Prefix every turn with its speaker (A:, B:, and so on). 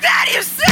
A: that, you say?